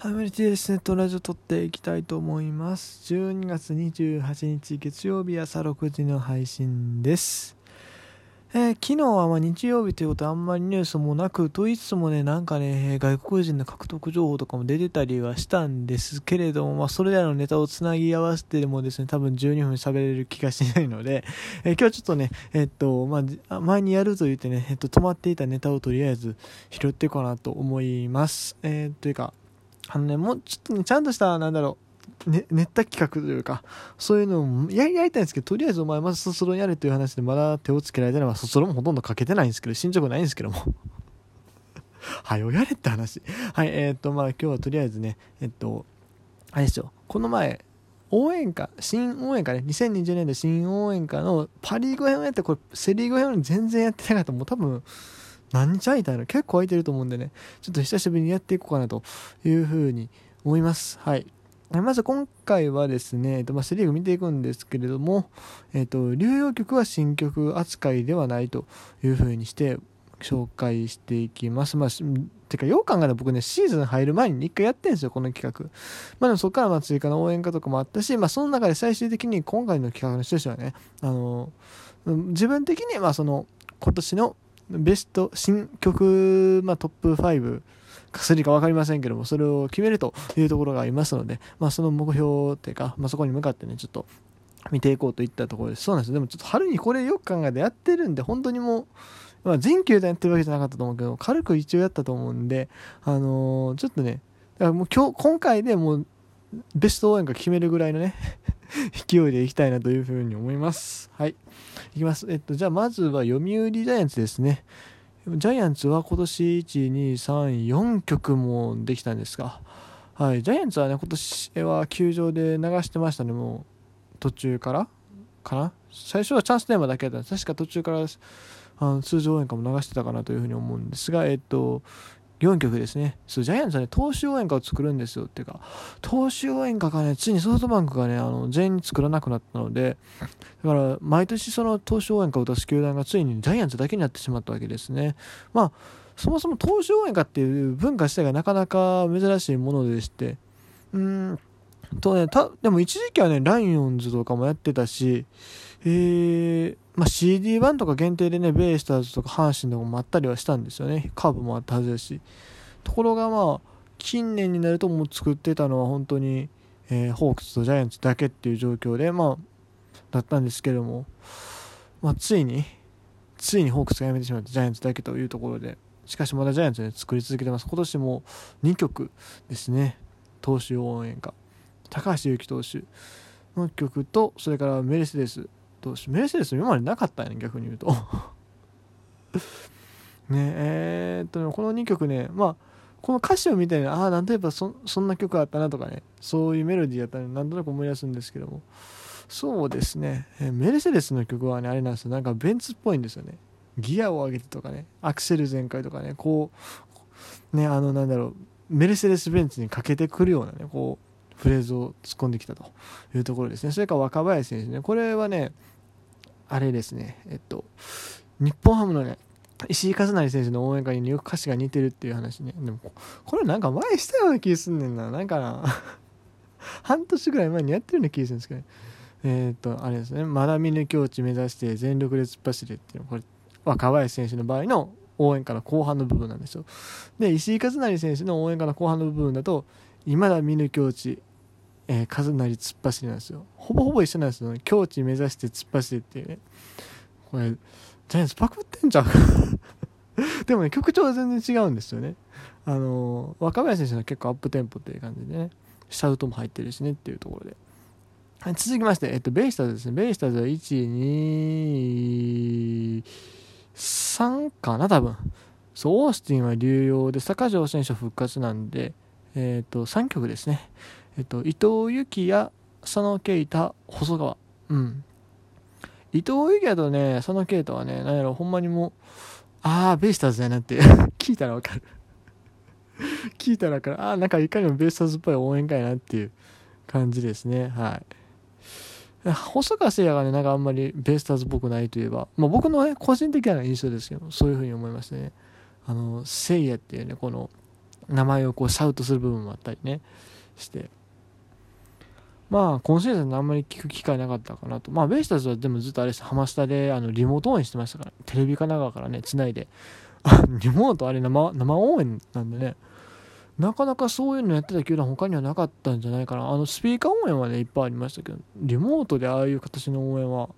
ハムリティスネットラジオ撮っていきたいと思います。12月28日月曜日朝6時の配信です。えー、昨日はま日曜日ということはあんまりニュースもなく、といつもね、なんかね、外国人の獲得情報とかも出てたりはしたんですけれども、まあ、それらのネタをつなぎ合わせてでもですね、多分12分喋れる気がしないので、えー、今日ちょっとね、えー、っと、まあ、前にやると言ってね、えっと、止まっていたネタをとりあえず拾っていこうかなと思います。えー、というか、あのね、もうちょっとね、ちゃんとした、なんだろう、ね、練った企画というか、そういうのをやりたいんですけど、とりあえずお前まず卒論やれという話でまだ手をつけられてないのは卒論もほとんど書けてないんですけど、進捗ないんですけども。はよやれって話。はい、えー、っと、まあ今日はとりあえずね、えっと、あれですよ、この前、応援歌、新応援歌ね、2020年で新応援歌のパリーグ編をやって、これセリーグ編に全然やってなかった。もう多分、何日空いたいの結構空いてると思うんでね、ちょっと久しぶりにやっていこうかなというふうに思います。はい。まず今回はですね、えっとまあ、セリーグ見ていくんですけれども、えっと、流用曲は新曲扱いではないというふうにして紹介していきます。まあ、てか、よう考えたら僕ね、シーズン入る前に一回やってんですよ、この企画。まあでもそこからまあ追加の応援歌とかもあったし、まあその中で最終的に今回の企画の趣旨はね、あの、自分的にはその、今年のベスト新曲、まあ、トップ5かすりか分かりませんけども、それを決めるというところがありますので、まあ、その目標っていうか、まあ、そこに向かってね、ちょっと見ていこうといったところです。そうなんですよ。でもちょっと春にこれよく考えてやってるんで、本当にもう、まあ、全球でやってるわけじゃなかったと思うけど、軽く一応やったと思うんで、あのー、ちょっとね、だからもう今日、今回でもう、ベスト応援歌決めるぐらいのね 勢いでいきたいなというふうに思います。はい。いきます。えっと、じゃあまずは読売ジャイアンツですね。ジャイアンツは今年1、2、3、4曲もできたんですが、はい、ジャイアンツはね、今年は球場で流してましたね、もう途中からかな最初はチャンステーマだけだった確か途中からあの通常応援歌も流してたかなというふうに思うんですが、えっと、4曲ですね。そう、ジャイアンツはね、投手応援歌を作るんですよ。っていうか、投手応援歌がね、ついにソフトバンクがね、あの、全員作らなくなったので、だから、毎年その投手応援歌を出す球団がついにジャイアンツだけになってしまったわけですね。まあ、そもそも投手応援歌っていう文化自体がなかなか珍しいものでして、うん、とね、た、でも一時期はね、ライオンズとかもやってたし、えー、まあ、CD1 とか限定でね、ベイスターズとか阪神とかもあったりはしたんですよね。カーブもあったはずだし。ところがまあ、近年になるともう作ってたのは本当に、えー、ホークスとジャイアンツだけっていう状況で、まあ、だったんですけども、まあ、ついに、ついにホークスが辞めてしまってジャイアンツだけというところで、しかしまだジャイアンツで、ね、作り続けてます。今年も2曲ですね。投手応援歌。高橋優希投手の曲と、それからメルセデス投手。メルセデス今までなかったんやね、逆に言うと ねえー、っとね、この2曲ね、まあ、この歌詞を見てね、ああ、なんといえばそそんな曲あったなとかね、そういうメロディーやったら、ね、なんとなく思い出すんですけども、そうですね、えメルセデスの曲はね、あれなんですよ、なんかベンツっぽいんですよね。ギアを上げてとかね、アクセル全開とかね、こう、ね、あの、なんだろう、メルセデス・ベンツにかけてくるようなね、こう、フレーズを突っ込んできたというところですね。それから若林選手ね、これはね、あれですね、えっと、日本ハムのね、石井和成選手の応援歌によく歌詞が似てるっていう話ね。でも、これなんか前したような気すんねんな。なんかな、半年ぐらい前にやってるような気するんですけど、ね、えー、っと、あれですね、まだ見ぬ境地目指して全力で突っ走れっていう、これ、若林選手の場合の応援歌の後半の部分なんですよ。で、石井和成選手の応援歌の後半の部分だと、今だ見ぬ境地、えー、数なり突っ走りなんですよ。ほぼほぼ一緒なんですよ、ね。境地目指して突っ走りっていうね。これ、ジャイアンツパクってんじゃん。でもね、曲調は全然違うんですよね。あのー、若林選手の結構アップテンポっていう感じでね、シャウトも入ってるしねっていうところで。はい、続きまして、えっと、ベイスターズですね。ベイスターズは1、2、3かな、多分。そう、オースティンは流用で、坂上選手は復活なんで、えっ、と、3曲ですね。えっと、伊藤幸也、佐野啓太、細川。うん。伊藤幸也とね、佐野啓太はね、なんやろ、ほんまにもう、ああ、ベイスターズやなって 聞いたらわかる聞いたらわかる。ああ、なんかいかにもベイスターズっぽい応援会なっていう感じですね。はい。細川誠也がね、なんかあんまりベイスターズっぽくないといえば、まあ僕の、ね、個人的な印象ですけど、そういうふうに思いますね。あの、誠也っていうね、この、名前をこうシャウトする部分もあったりねしてまあ今シーズンあんまり聞く機会なかったかなと。まあベイスターズはでもずっとあれです。ハマスタであのリモート応援してましたから。テレビか長からねつないで。リモートあれ生生応援なんでね。なかなかそういうのやってた球団他にはなかったんじゃないかな。あのスピーカー応援はねいっぱいありましたけど。リモートでああいう形の応援は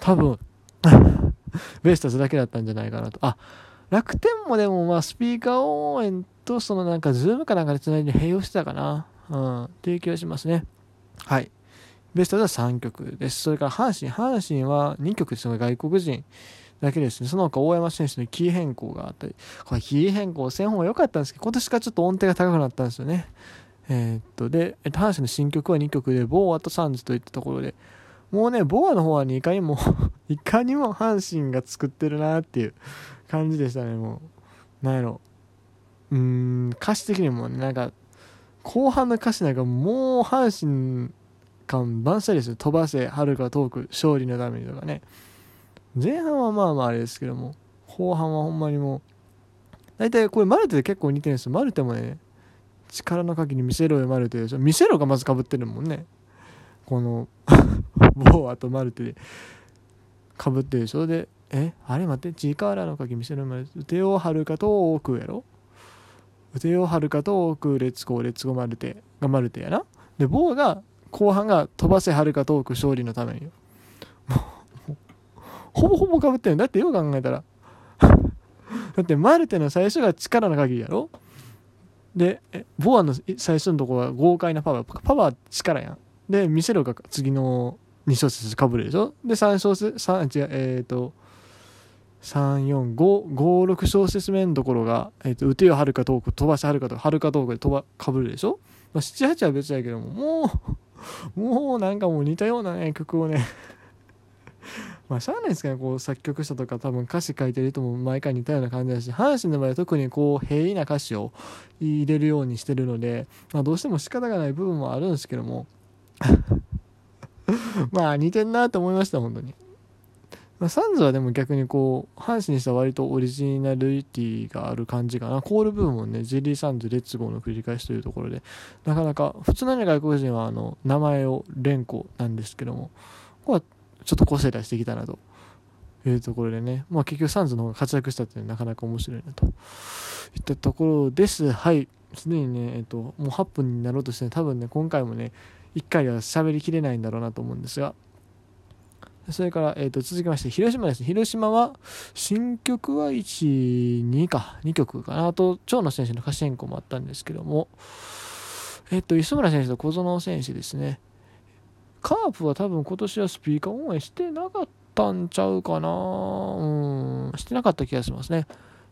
多分 ベイスターズだけだったんじゃないかなと。あ楽天もでもまあスピーカー応援とそのなんかズームかなんかでつないで併用してたかな。うんっていう気がしますね。はいベストでは3曲ですそれから阪神阪神は2曲ですね外国人だけですね。その他、大山選手のキー変更があったり、これキー変更せん方が良かったんですけど、今年からちょっと音程が高くなったんですよね。えー、っと、で、えっと阪神の新曲は2曲で、ボーアとサンズといったところで、もうね、ボーアの方は、ね、いかにもいかにも阪神が作ってるなっていう感じでしたね、もう。なんやろ。うーん、歌詞的にもね、なんか、後半の歌詞なんかもう阪神感万歳ですよ。飛ばせ、はるか遠く、勝利のためにとかね。前半はまあまああれですけども、後半はほんまにもう、大体これマルテで結構似てるんですよ。マルテもね、力の限り見せろよマルテでしょ。見せろがまずかぶってるもんね。この ボーアとマルテでかぶってるでしょ。で、えあれ待って、力の限り見せろよマルテ。手をはるか遠くやろ腕をはるか遠くレッツゴーレッツゴーマルテがマルテやな。で、ボーが後半が飛ばせはるか遠く勝利のためによ。ほぼほぼかぶってるだってよう考えたら。だってマルテの最初が力の限りやろ。でボアの最初のとこは豪快なパワー。パワー力やん。で見せろが次の2小節かぶるでしょ。で3小節3違うえっ、ー、と34556小節目のところが、えーと、打てよはるか遠く飛ばしはるかとかはるか遠くで飛ばかぶるでしょ、まあ、78は別やけどももう もうなんかもう似たようなね曲をね。まあしゃあないですかねこう作曲者とか多分歌詞書いてる人も毎回似たような感じだし阪神の場合は特にこう平易な歌詞を入れるようにしてるので、まあ、どうしても仕方がない部分もあるんですけども。まあ似てんなと思いました本当に。まあ、サンズはでも逆にこう、阪神にした割とオリジナリティがある感じかな。コール部分もね、ジェリーサンズ、レッツゴーの繰り返しというところで、なかなか、普通の、外国人はあの、名前を連呼なんですけども、ここはちょっと個性出してきたなというところでね、まあ結局サンズの方が活躍したってなかなか面白いなといったところです。はい。すでにね、えっと、もう8分になろうとして、ね、多分ね、今回もね、1回では喋りきれないんだろうなと思うんですが、それから、えー、と続きまして、広島ですね。広島は、新曲は1、2か、2曲かな。あと、長野選手の歌詞変更もあったんですけども、えっ、ー、と、磯村選手と小園選手ですね。カープは多分今年はスピーカー応援してなかったんちゃうかなうん、してなかった気がしますね。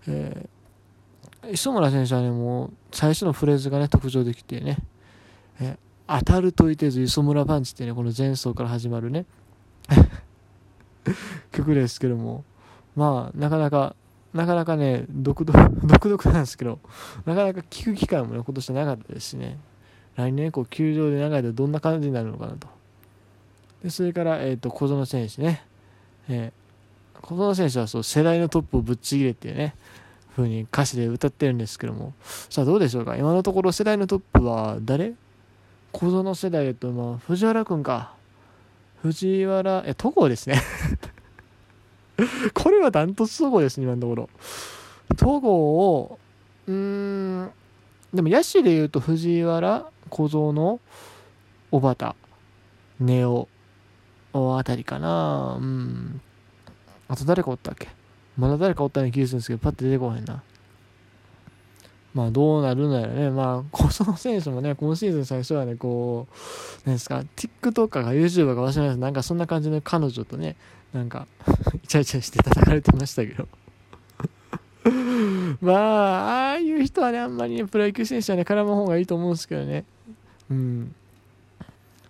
えー、磯村選手はね、もう最初のフレーズがね、特徴できてね、えー、当たるといてず磯村パンチってね、この前奏から始まるね、曲ですけども、まあ、なかなか、なかなかね、独特、独特なんですけど、なかなか聞く機会もね、今年はなかったですしね、来年以降、球場で長いとどんな感じになるのかなと。でそれから、えーと、小園選手ね、えー、小園選手はそう世代のトップをぶっちぎれっていうね風に歌詞で歌ってるんですけども。さあどうでしょうか？今のところ世代のトップは誰？小園世代と、まあ、藤原君か。藤原え戸郷ですね。これはダントツ戸郷です今のところ戸郷をうーんでも野手で言うと藤原小園小畑ネオあたりかな。うん。あと誰かおったっけ？まだ誰かおったような気がするんですけど、パッて出てこへんな。まあどうなるんだよね。まあ、小園選手もね、今シーズン最初はね、こう、何ですか、TikTok か YouTuber か忘れないです。なんかそんな感じの彼女とね、なんか イチャイチャして叩かれてましたけど まあ、ああいう人はね、あんまりね、プロ野球選手はね、絡む方がいいと思うんですけどね。うん。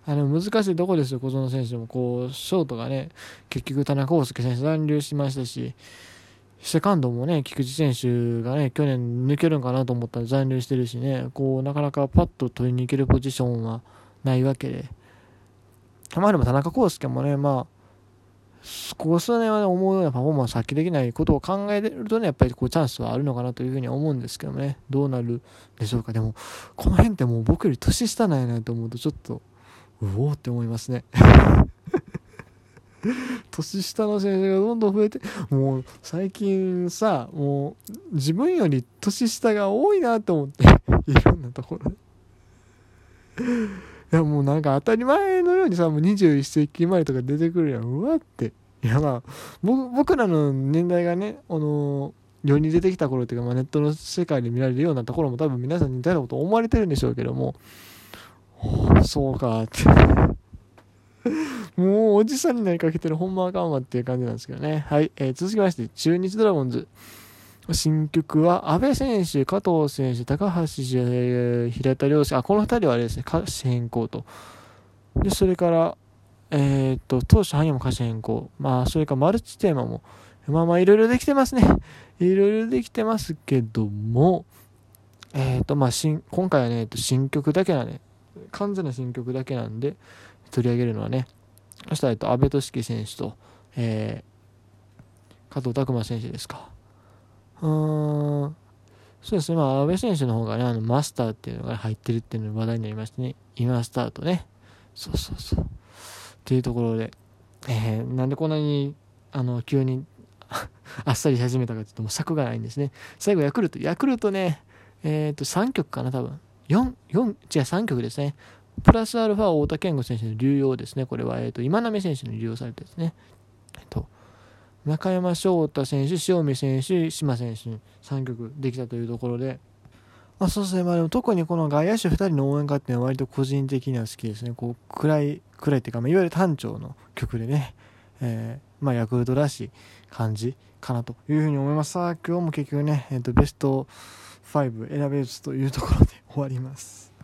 あの難しいとこですよ、小園選手も。こう、ショートがね、結局田中康介選手残留しましたし、セカンドもね、菊池選手がね、去年抜けるんかなと思ったら残留してるしね、こう、なかなかパッと取りに行けるポジションはないわけで。まあでも田中康介もね、まあ、ここ数年は、ね、思うようなパフォーマンス発揮できないことを考えるとね、やっぱりこうチャンスはあるのかなというふうには思うんですけどね、どうなるでしょうか。でも、この辺ってもう僕より年下なんやなと思うと、ちょっと、うおーって思いますね。年下の先生がどんどん増えて、もう最近さ、もう自分より年下が多いなと思って、いろんなところで。いやもうなんか当たり前のようにさ、もう21世紀生まれとか出てくるやん。うわって。いやまあ、僕らの年代がね、あの世に出てきた頃っていうか、まあ、ネットの世界で見られるようなところも多分皆さん似たようなこと思われてるんでしょうけども、そうかってもうおじさんになりかけてるほんまあかんわっていう感じなんですけどね。はい。えー、続きまして、中日ドラゴンズ。新曲は、安部選手、加藤選手、高橋、平田良介、あ、この二人はあれですね、歌詞変更と。で、それから、えー、っと、当初、範囲も歌詞変更。まあ、それからマルチテーマも、まあまあ、いろいろできてますね。いろいろできてますけども、えー、っと、まあ、新、今回はね、新曲だけなね、完全な新曲だけなんで、取り上げるのはね、そしたら、えっと、安部俊樹選手と、えー、加藤拓磨選手ですか。うん、そうですね、まあ、安部選手の方がね、あの、マスターっていうのが入ってるっていうのが話題になりましてね、今スタートね。そうそうそう。っていうところで、えー、なんでこんなに、あの、急に あっさり始めたかというと、もう尺がないんですね。最後、ヤクルト。ヤクルトね、えっ、ー、と、3曲かな、多分。4、4、違う、3曲ですね。プラスアルファ、太田健吾選手の流用ですね。これは、えっ、ー、と、今波選手に流用されたですね。えっ、ー、と、中山翔太選手、塩見選手、島選手、3曲できたというところで、まあ、そうですね、まあ、でも特にこの外野手2人の応援歌っていうのは割と個人的には好きですね。こう暗い、暗いっていうか、まあ、いわゆる単調の曲でね、えー、まあ、ヤクルトらしい感じかなというふうに思います。さあ、今日も結局ね、えー、とベスト5選べずというところで終わります。